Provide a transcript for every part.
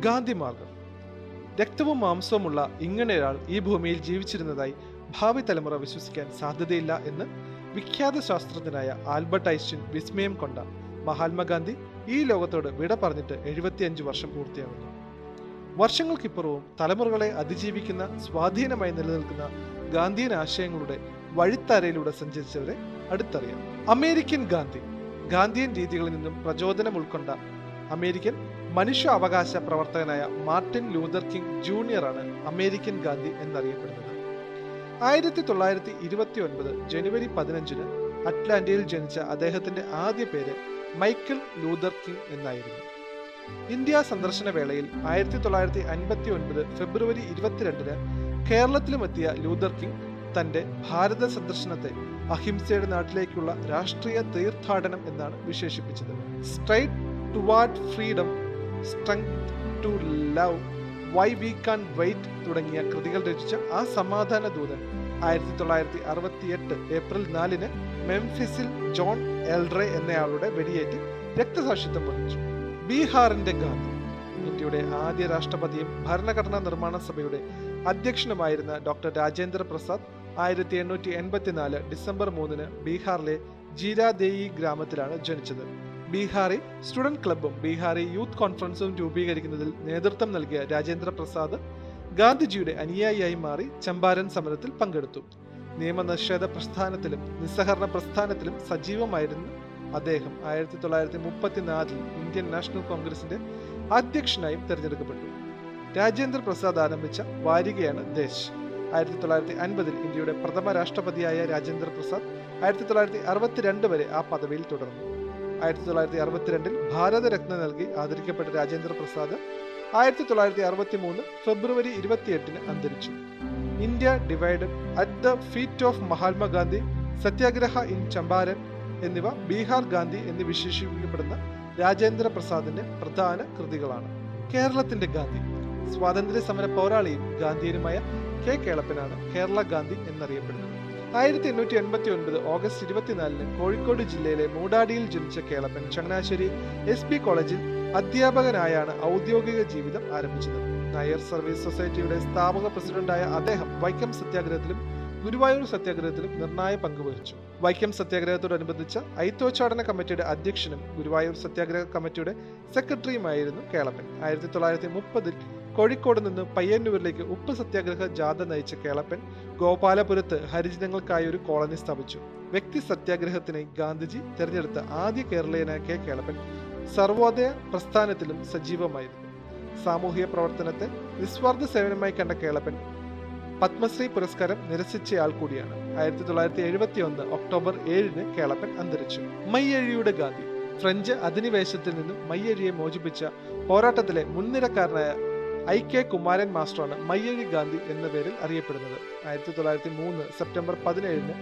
ഗാന്ധി മാർഗം രക്തവും മാംസവുമുള്ള ഇങ്ങനെയൊരാൾ ഈ ഭൂമിയിൽ ജീവിച്ചിരുന്നതായി ഭാവി തലമുറ വിശ്വസിക്കാൻ സാധ്യതയില്ല എന്ന് വിഖ്യാത ശാസ്ത്രജ്ഞനായ ആൽബർട്ട് ഐൻസ്റ്റീൻ വിസ്മയം കൊണ്ട മഹാത്മാഗാന്ധി ഈ ലോകത്തോട് വിട പറഞ്ഞിട്ട് എഴുപത്തിയഞ്ച് വർഷം പൂർത്തിയാകുന്നു. വർഷങ്ങൾക്കിപ്പുറവും തലമുറകളെ അതിജീവിക്കുന്ന സ്വാധീനമായി നിലനിൽക്കുന്ന ഗാന്ധിയൻ ആശയങ്ങളുടെ വഴിത്താരയിലൂടെ സഞ്ചരിച്ചവരെ അടുത്തറിയാം. അമേരിക്കൻ ഗാന്ധി ഗാന്ധിയൻ രീതികളിൽ നിന്നും പ്രചോദനം ഉൾക്കൊണ്ട അമേരിക്കൻ മനുഷ്യാവകാശ പ്രവർത്തകനായ മാർട്ടിൻ ലൂതർ കിങ് ജൂനിയറാണ് അമേരിക്കൻ ഗാന്ധി എന്നറിയപ്പെടുന്നത്. ആയിരത്തി തൊള്ളായിരത്തി ഇരുപത്തി ഒൻപത് ജനുവരി പതിനഞ്ചിന് അറ്റ്ലാന്റയിൽ ജനിച്ച അദ്ദേഹത്തിന്റെ ആദ്യ പേര് മൈക്കിൾ ലൂതർ കിങ് എന്നായിരുന്നു. ഇന്ത്യ സന്ദർശന വേളയിൽ ആയിരത്തി തൊള്ളായിരത്തി അൻപത്തി ഒൻപത് ഫെബ്രുവരി ഇരുപത്തിരണ്ടിന് കേരളത്തിലുമെത്തിയ ലൂതർ കിങ് തന്റെ ഭാരത സന്ദർശനത്തെ അഹിംസയുടെ നാട്ടിലേക്കുള്ള രാഷ്ട്രീയ തീർത്ഥാടനം എന്നാണ് വിശേഷിപ്പിച്ചത്. Stride toward freedom strength to love why we can't wait തുടങ്ങിയ കൃതികൾ രചിച്ച ആ സമാധാന ദൂതൻ ആയിരത്തി തൊള്ളായിരത്തി അറുപത്തി എട്ട് ഏപ്രിൽ നാലിന് മെംഫിസിൽ ജോൺ എൽഡ്രെ എന്നയാളുടെ വെടിയേറ്റ് രക്തസാക്ഷിത്വം വഹിച്ചു. ബീഹാറിന്റെ ഗാന്ധി ഇന്ത്യയുടെ ആദ്യ രാഷ്ട്രപതിയും ഭരണഘടനാ നിർമ്മാണ സഭയുടെ അധ്യക്ഷനുമായിരുന്ന ഡോക്ടർ രാജേന്ദ്ര പ്രസാദ് ആയിരത്തി എണ്ണൂറ്റി എൺപത്തിനാല് ഡിസംബർ മൂന്നിന് ബീഹാറിലെ ജീരാദേയി ഗ്രാമത്തിലാണ് ജനിച്ചത്. ബീഹാറി സ്റ്റുഡന്റ് ക്ലബും ബീഹാറി യൂത്ത് കോൺഫറൻസും രൂപീകരിക്കുന്നതിൽ നേതൃത്വം നൽകിയ രാജേന്ദ്ര പ്രസാദ് ഗാന്ധിജിയുടെ അനുയായിയായി മാറി ചമ്പാരൻ സമരത്തിൽ പങ്കെടുത്തു. നിയമനിഷേധ പ്രസ്ഥാനത്തിലും നിസ്സഹരണ പ്രസ്ഥാനത്തിലും സജീവമായിരുന്നു അദ്ദേഹം. ആയിരത്തി തൊള്ളായിരത്തി മുപ്പത്തിനാലിൽ ഇന്ത്യൻ നാഷണൽ കോൺഗ്രസിന്റെ അധ്യക്ഷനായും തെരഞ്ഞെടുക്കപ്പെട്ടു. രാജേന്ദ്ര പ്രസാദ് ആരംഭിച്ച വാരികയാണ് ദേശ്. ആയിരത്തി തൊള്ളായിരത്തി അൻപതിൽ ഇന്ത്യയുടെ പ്രഥമ രാഷ്ട്രപതിയായ രാജേന്ദ്ര പ്രസാദ് ആയിരത്തി തൊള്ളായിരത്തി അറുപത്തിരണ്ട് വരെ ആ പദവിയിൽ തുടർന്നു. ആയിരത്തി തൊള്ളായിരത്തി അറുപത്തിരണ്ടിൽ ഭാരതരത്ന നൽകി ആദരിക്കപ്പെട്ട രാജേന്ദ്ര പ്രസാദ് ആയിരത്തി തൊള്ളായിരത്തി അറുപത്തി മൂന്ന് ഫെബ്രുവരി ഇരുപത്തിയെട്ടിന് അന്തരിച്ചു. India divide at the feet of Mahatma Gandhi Satyagraha in Champaran എന്നിവ ബീഹാർ ഗാന്ധി എന്ന് വിശേഷിപ്പിക്കപ്പെടുന്ന രാജേന്ദ്ര പ്രസാദിന്റെ പ്രധാന കൃതികളാണ്. കേരളത്തിന്റെ ഗാന്ധി. സ്വാതന്ത്ര്യ സമര പോരാളിയും ഗാന്ധിയനുമായ കെ കേളപ്പനാണ് കേരള ഗാന്ധി എന്നറിയപ്പെടുന്നത്. ആയിരത്തി എണ്ണൂറ്റി എൺപത്തി ഒൻപത് ഓഗസ്റ്റ് ഇരുപത്തിനാലിന് കോഴിക്കോട് ജില്ലയിലെ മൂടാടിയിൽ ജനിച്ച കേളപ്പൻ ചങ്ങനാശ്ശേരി എസ് പി കോളേജിൽ അധ്യാപകനായാണ് ഔദ്യോഗിക ജീവിതം ആരംഭിച്ചത്. നയർ സർവീസ് സൊസൈറ്റിയുടെ സ്ഥാപക പ്രസിഡന്റായ അദ്ദേഹം വൈക്കം സത്യാഗ്രഹത്തിലും ഗുരുവായൂർ സത്യാഗ്രഹത്തിലും നിർണായ പങ്കുവഹിച്ചു വൈക്കം സത്യാഗ്രഹത്തോടനുബന്ധിച്ച ഐത്തോച്ചാടന കമ്മിറ്റിയുടെ അധ്യക്ഷനും ഗുരുവായൂർ സത്യാഗ്രഹ കമ്മിറ്റിയുടെ സെക്രട്ടറിയുമായിരുന്നു കേളപ്പൻ. ആയിരത്തി തൊള്ളായിരത്തി മുപ്പതിൽ കോഴിക്കോട് നിന്ന് പയ്യന്നൂരിലേക്ക് ഉപ്പ് സത്യാഗ്രഹ ജാഥ നയിച്ച കേളപ്പൻ ഗോപാലപുരത്ത് ഹരിജനങ്ങൾക്കായി ഒരു കോളനി സ്ഥാപിച്ചു. വ്യക്തി സത്യാഗ്രഹത്തിനായി ഗാന്ധിജി തെരഞ്ഞെടുത്ത ആദ്യ കേരളീയനായ കെ കേളപ്പൻ സർവോദയ പ്രസ്ഥാനത്തിലും സജീവമായിരുന്നു. സാമൂഹിക പ്രവർത്തനത്തെ നിസ്വാർത്ഥ സേവനമായി കണ്ട കേളപ്പൻ പത്മശ്രീ പുരസ്കാരം നിരസിച്ചയാൾ കൂടിയാണ്. ആയിരത്തി തൊള്ളായിരത്തി എഴുപത്തി ഒന്ന് ഒക്ടോബർ ഏഴിന് കേളപ്പൻ അന്തരിച്ചു. മയ്യഴിയുടെ ഗാന്ധി ഫ്രഞ്ച് അധിനിവേശത്തിൽ നിന്നും മയ്യഴിയെ മോചിപ്പിച്ച പോരാട്ടത്തിലെ മുൻനിരക്കാരനായ ഐ കെ കുമാരൻ മാസ്റ്ററാണ് മയ്യഴി ഗാന്ധി എന്ന പേരിൽ അറിയപ്പെടുന്നത്. ആയിരത്തി തൊള്ളായിരത്തി മൂന്ന് സെപ്റ്റംബർ പതിനേഴിന്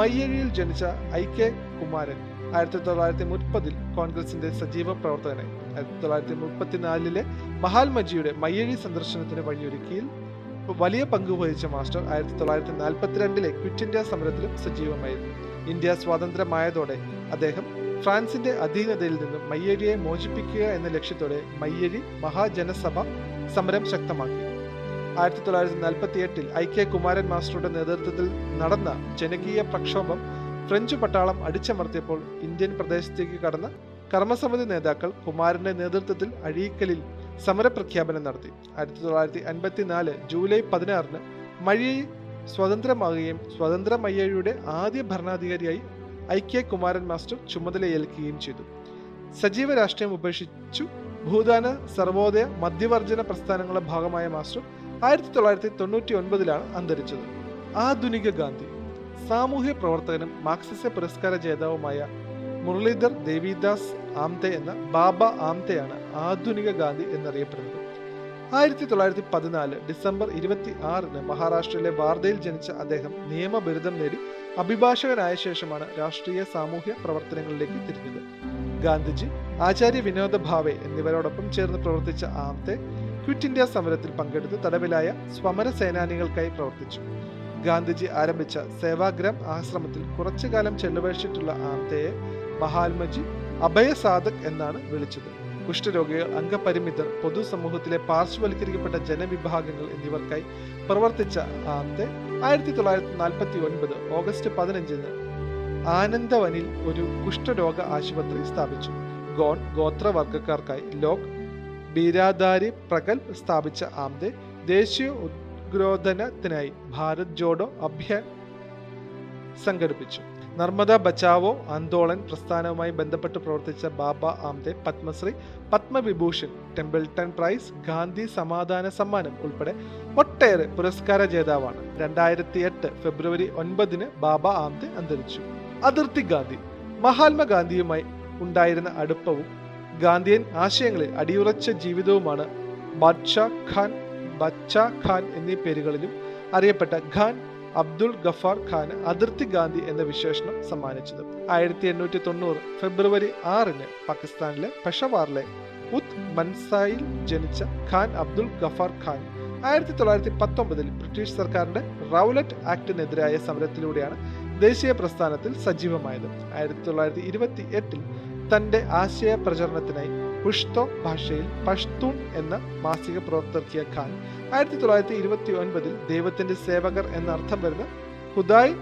മയ്യഴിയിൽ ജനിച്ച ഐ കെ കുമാരൻ ആയിരത്തി തൊള്ളായിരത്തി മുപ്പതിൽ കോൺഗ്രസിന്റെ സജീവ പ്രവർത്തകനായി. ആയിരത്തി തൊള്ളായിരത്തി മുപ്പത്തിനാലിലെ മഹാത്മജിയുടെ മയ്യഴി സന്ദർശനത്തിന് വഴിയൊരുക്കിയിൽ വലിയ പങ്ക് വഹിച്ച മാസ്റ്റർ ആയിരത്തി തൊള്ളായിരത്തി നാൽപ്പത്തിരണ്ടിലെ ക്വിറ്റ് ഇന്ത്യ സമരത്തിലും സജീവമായിരുന്നു. ഇന്ത്യ സ്വാതന്ത്ര്യമായതോടെ അദ്ദേഹം ഫ്രാൻസിന്റെ അധീനതയിൽ നിന്നും മയ്യഴിയെ മോചിപ്പിക്കുക എന്ന ലക്ഷ്യത്തോടെ മയ്യഴി മഹാജനസഭ സമരം ശക്തമാക്കി. ആയിരത്തി തൊള്ളായിരത്തി നാൽപ്പത്തി എട്ടിൽ ഐ കെ കുമാരൻ മാസ്റ്ററുടെ നേതൃത്വത്തിൽ നടന്ന ജനകീയ പ്രക്ഷോഭം ഫ്രഞ്ച് പട്ടാളം അടിച്ചമർത്തിയപ്പോൾ ഇന്ത്യൻ പ്രദേശത്തേക്ക് കടന്ന കർമ്മസമിതി നേതാക്കൾ കുമാരന്റെ നേതൃത്വത്തിൽ അഴീക്കലിൽ സമരപ്രഖ്യാപനം നടത്തി. ആയിരത്തി തൊള്ളായിരത്തി അൻപത്തിനാല് ജൂലൈ പതിനാറിന് മഴയെ സ്വതന്ത്രമാകുകയും സ്വതന്ത്ര മയ്യഴിയുടെ ആദ്യ ഭരണാധികാരിയായി ഐ കെ കുമാരൻ മാസ്റ്റർ ചുമതലയേൽക്കുകയും ചെയ്തു. സജീവ രാഷ്ട്രീയം ഉപേക്ഷിച്ചു ഭൂദാന സർവോദയ മധ്യവർജന പ്രസ്ഥാനങ്ങളുടെ ഭാഗമായ മാസ്റ്റർ ആയിരത്തി തൊള്ളായിരത്തി തൊണ്ണൂറ്റി ഒൻപതിലാണ് അന്തരിച്ചത്. ആധുനിക ഗാന്ധി സാമൂഹ്യ പ്രവർത്തകനും മാർക്സിസ പുരസ്കാര ജേതാവുമായ മുരളീധർ ദേവിദാസ് ആംതെ എന്ന ബാബ ആംതെയാണ് ആധുനിക ഗാന്ധി എന്നറിയപ്പെടുന്നത്. ആയിരത്തി തൊള്ളായിരത്തി പതിനാല് ഡിസംബർ ഇരുപത്തി ആറിന് മഹാരാഷ്ട്രയിലെ വാർധയിൽ ജനിച്ച അദ്ദേഹം നിയമബിരുദം നേടി അഭിഭാഷകനായ ശേഷമാണ് രാഷ്ട്രീയ സാമൂഹ്യ പ്രവർത്തനങ്ങളിലേക്ക് തിരിഞ്ഞത്. ഗാന്ധിജി ആചാര്യ വിനോദ ഭാവെ എന്നിവരോടൊപ്പം ചേർന്ന് പ്രവർത്തിച്ച ആംതെ ക്വിറ്റ് ഇന്ത്യ സമരത്തിൽ പങ്കെടുത്ത് തടവിലായ സ്വമര സേനാനികൾക്കായി പ്രവർത്തിച്ചു. ഗാന്ധിജി ആരംഭിച്ച സേവാഗ്രാം ആശ്രമത്തിൽ കുറച്ചു കാലം ചെലവഴിച്ചിട്ടുള്ള ആംതയെ മഹാത്മജി അഭയ സാധക് എന്നാണ് വിളിച്ചത്. കുഷ്ഠരോഗികൾ അംഗപരിമിതർ പൊതുസമൂഹത്തിലെ പാർശ്വവൽക്കരിക്കപ്പെട്ട ജനവിഭാഗങ്ങൾ എന്നിവർക്കായി പ്രവർത്തിച്ച ആമത്തെ ആയിരത്തി തൊള്ളായിരത്തി നാൽപ്പത്തി ഒൻപത് ഓഗസ്റ്റ് പതിനഞ്ചിന് ആനന്ദവനിൽ ഒരു കുഷ്ഠരോഗ ആശുപത്രി സ്ഥാപിച്ചു. ഗോൺ ഗോത്രവർഗക്കാർക്കായി ലോക് ബീരാധാരി പ്രഗൽഭ് സ്ഥാപിച്ച ആംദെ ദേശീയ ഉദ്ഗ്രോധനത്തിനായി ഭാരത് ജോഡോ അഭ്യ സംഘടിപ്പിച്ചു. നർമ്മദ ബച്ചാവോ ആന്തോളൻ പ്രസ്ഥാനവുമായി ബന്ധപ്പെട്ട് പ്രവർത്തിച്ച ബാബ ആംദെ പത്മശ്രീ പത്മവിഭൂഷൺ ടെമ്പിൾട്ടൺ പ്രൈസ് ഗാന്ധി സമാധാന സമ്മാനം ഉൾപ്പെടെ ഒട്ടേറെ പുരസ്കാര ജേതാവാണ്. രണ്ടായിരത്തി എട്ട് ഫെബ്രുവരി ഒൻപതിന് ബാബ ആംദെ അന്തരിച്ചു. അതിർത്തി ഗാന്ധി മഹാത്മാഗാന്ധിയുമായി ഉണ്ടായിരുന്ന അടുപ്പവും ഗാന്ധിയൻ ആശയങ്ങളിൽ അടിയുറച്ച ജീവിതവുമാണ് ബാദ്ഷാ ഖാൻ ബച്ച ഖാൻ എന്നീ പേരുകളിലും അറിയപ്പെട്ട ഖാൻ അബ്ദുൾ ഗഫാർ ഖാന് അതിർത്തി ഗാന്ധി എന്ന വിശേഷണം സമ്മാനിച്ചത്. ആയിരത്തി എണ്ണൂറ്റി തൊണ്ണൂറ് ഫെബ്രുവരി ആറിന് പാകിസ്ഥാനിലെ പെഷവാറിലെ ഉത് മൻസായിൽ ജനിച്ച ഖാൻ അബ്ദുൾ ഗഫാർ ഖാൻ ആയിരത്തി തൊള്ളായിരത്തി പത്തൊമ്പതിൽ ബ്രിട്ടീഷ് സർക്കാരിന്റെ റൗലറ്റ് ആക്ടിനെതിരായ സമരത്തിലൂടെയാണ് ദേശീയ പ്രസ്ഥാനത്തിൽ സജീവമായത്. ആയിരത്തി തൊള്ളായിരത്തി ഇരുപത്തി എട്ടിൽ തന്റെ ആശയ പ്രചരണത്തിനായി പുഷ്തോ ഭാഷയിൽ പഷ്തൂൺ എന്ന മാസിക പുറത്തിറക്കിയ ഖാൻ. ആയിരത്തി തൊള്ളായിരത്തി ഇരുപത്തി ഒൻപതിൽ ദൈവത്തിന്റെ സേവകർ എന്ന അർത്ഥം വരുന്ന ഹുദായ്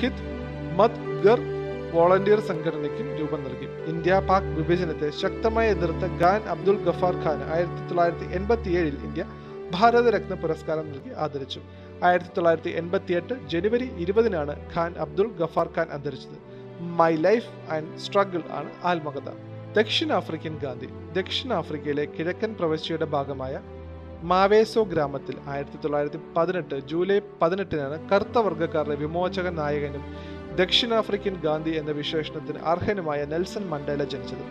ഖിത് മത് ഗർ വോളണ്ടിയർ സംഘടനയ്ക്കും രൂപം നൽകി. ഇന്ത്യ പാക് വിഭജനത്തെ ശക്തമായി എതിർത്ത ഖാൻ അബ്ദുൾ ഗഫാർ ഖാൻ ആയിരത്തി തൊള്ളായിരത്തി എൺപത്തി ഏഴിൽ ഇന്ത്യ ഭാരതരത്ന പുരസ്കാരം നൽകി ആദരിച്ചു. ആയിരത്തി തൊള്ളായിരത്തി എൺപത്തി എട്ട് ജനുവരി ഇരുപതിനാണ് ഖാൻ അബ്ദുൾ ഗഫാർ ഖാൻ അന്തരിച്ചത്. മൈ ലൈഫ് ആൻഡ് സ്ട്രഗിൾ ആണ് ആത്മകഥ. ദക്ഷിണാഫ്രിക്കൻ ഗാന്ധി ദക്ഷിണാഫ്രിക്കയിലെ കിഴക്കൻ പ്രവിശ്യയുടെ ഭാഗമായ മാവേസോ ഗ്രാമത്തിൽ ആയിരത്തി തൊള്ളായിരത്തി പതിനെട്ട് ജൂലൈ പതിനെട്ടിനാണ് കറുത്ത വർഗക്കാരുടെ വിമോചക നായകനും ദക്ഷിണാഫ്രിക്കൻ ഗാന്ധി എന്ന വിശേഷണത്തിന് അർഹനുമായ നെൽസൺ മണ്ടേല ജനിച്ചത്.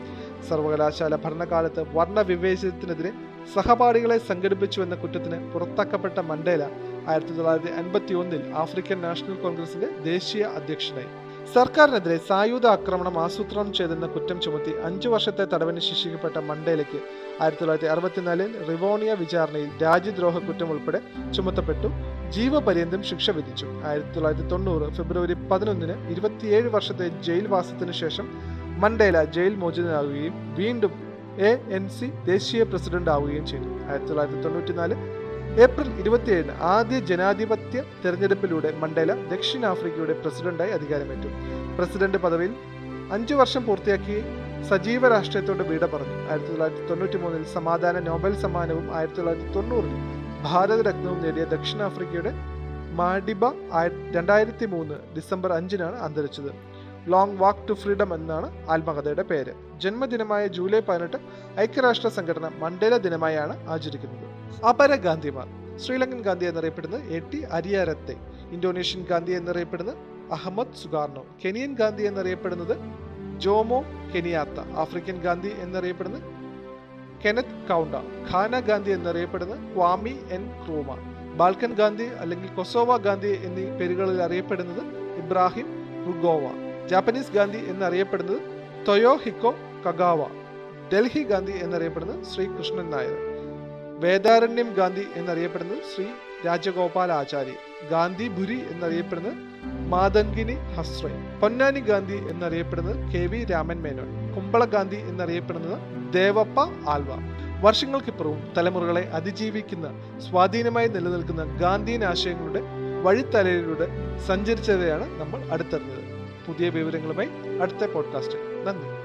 സർവകലാശാല ഭരണകാലത്ത് വർണവിവേചനത്തിനെതിരെ സഹപാഠികളെ സംഘടിപ്പിച്ചു എന്ന കുറ്റത്തിന് പുറത്താക്കപ്പെട്ട മണ്ടേല ആയിരത്തി തൊള്ളായിരത്തി അൻപത്തി ഒന്നിൽ ആഫ്രിക്കൻ നാഷണൽ കോൺഗ്രസിന്റെ ദേശീയ അധ്യക്ഷനായി. സർക്കാരിനെതിരെ സായുധ ആക്രമണം ആസൂത്രണം ചെയ്തെന്ന കുറ്റം ചുമത്തി അഞ്ചു വർഷത്തെ തടവിന് ശിക്ഷിക്കപ്പെട്ട മണ്ടേലയ്ക്ക് ആയിരത്തി തൊള്ളായിരത്തി അറുപത്തിനാലിൽ റിവോണിയ വിചാരണയിൽ രാജ്യദ്രോഹ കുറ്റം ഉൾപ്പെടെ ചുമത്തപ്പെട്ടു. ജീവപര്യന്തം ശിക്ഷ വിധിച്ചു. ആയിരത്തി തൊള്ളായിരത്തി തൊണ്ണൂറ് ഫെബ്രുവരി പതിനൊന്നിന് ഇരുപത്തിയേഴ് വർഷത്തെ ജയിൽവാസത്തിനു ശേഷം മണ്ടേല ജയിൽ മോചിതനാകുകയും വീണ്ടും എ എൻ സി ദേശീയ പ്രസിഡന്റ് ആവുകയും ചെയ്തു. ആയിരത്തി തൊള്ളായിരത്തി തൊണ്ണൂറ്റിനാല് ഏപ്രിൽ ഇരുപത്തിയേഴിന് ആദ്യ ജനാധിപത്യ തെരഞ്ഞെടുപ്പിലൂടെ മണ്ടേല ദക്ഷിണാഫ്രിക്കയുടെ പ്രസിഡന്റായി അധികാരമേറ്റു. പ്രസിഡന്റ് പദവിയിൽ അഞ്ചു വർഷം പൂർത്തിയാക്കി സജീവ രാഷ്ട്രീയത്തോട് വീട പറഞ്ഞു. ആയിരത്തി തൊള്ളായിരത്തി തൊണ്ണൂറ്റി മൂന്നിൽ സമാധാന നോബൽ സമ്മാനവും ആയിരത്തി തൊള്ളായിരത്തി തൊണ്ണൂറിൽ ഭാരതരത്നവും നേടിയ ദക്ഷിണാഫ്രിക്കയുടെ മാഡിബ രണ്ടായിരത്തി മൂന്ന് ഡിസംബർ അഞ്ചിനാണ് അന്തരിച്ചത്. ലോങ് വാക്ക് ടു ഫ്രീഡം എന്നാണ് ആത്മകഥയുടെ പേര്. ജന്മദിനമായ ജൂലൈ പതിനെട്ട് ഐക്യരാഷ്ട്ര സംഘടന മണ്ടേല ദിനമായാണ് ആചരിക്കുന്നത്. അപര ഗാന്ധിമാർ. ശ്രീലങ്കൻ ഗാന്ധി എന്നറിയപ്പെടുന്നത് A T Ariyaratne Indonesian Gandhi എന്നറിയപ്പെടുന്നത് അഹമ്മദ് സുഗാർണോ കെനിയൻ ഗാന്ധി എന്നറിയപ്പെടുന്നത് ജോമോ കെനിയാത്ത ആഫ്രിക്കൻ ഗാന്ധി എന്നറിയപ്പെടുന്നത് കെനത്ത് കൗണ്ട ഖാന ഗാന്ധി എന്നറിയപ്പെടുന്നത് Kwame Nkrumah Balkan Gandhi അല്ലെങ്കിൽ കൊസോവ ഗാന്ധി എന്നീ പേരുകളിൽ അറിയപ്പെടുന്നത് ഇബ്രാഹിം റുഗോവ ജാപ്പനീസ് ഗാന്ധി എന്നറിയപ്പെടുന്നത് Toyohiko Kagawa Delhi Gandhi എന്നറിയപ്പെടുന്നത് ശ്രീകൃഷ്ണൻ നായർ. വേദാരണ്യം ഗാന്ധി എന്നറിയപ്പെടുന്നത് ശ്രീ രാജഗോപാൽ ആചാര്യ ഗാന്ധി ഭുരി എന്നറിയപ്പെടുന്നത് മാതങ്കിനി ഹസ്രൈ പൊന്നാനി ഗാന്ധി എന്നറിയപ്പെടുന്നത് കെ വി രാമൻ മേനോൻ കുമ്പള ഗാന്ധി എന്നറിയപ്പെടുന്നത് ദേവപ്പ ആൽവ. വർഷങ്ങൾക്കിപ്പുറവും തലമുറകളെ അതിജീവിക്കുന്ന സ്വാധീനമായി നിലനിൽക്കുന്ന ഗാന്ധിയൻ ആശയങ്ങളുടെ വഴിത്തലയിലൂടെ സഞ്ചരിച്ചവയാണ് നമ്മൾ അടുത്തറിഞ്ഞത് പുതിയ വിവരങ്ങളുമായി അടുത്ത പോഡ്കാസ്റ്റ് നന്ദി.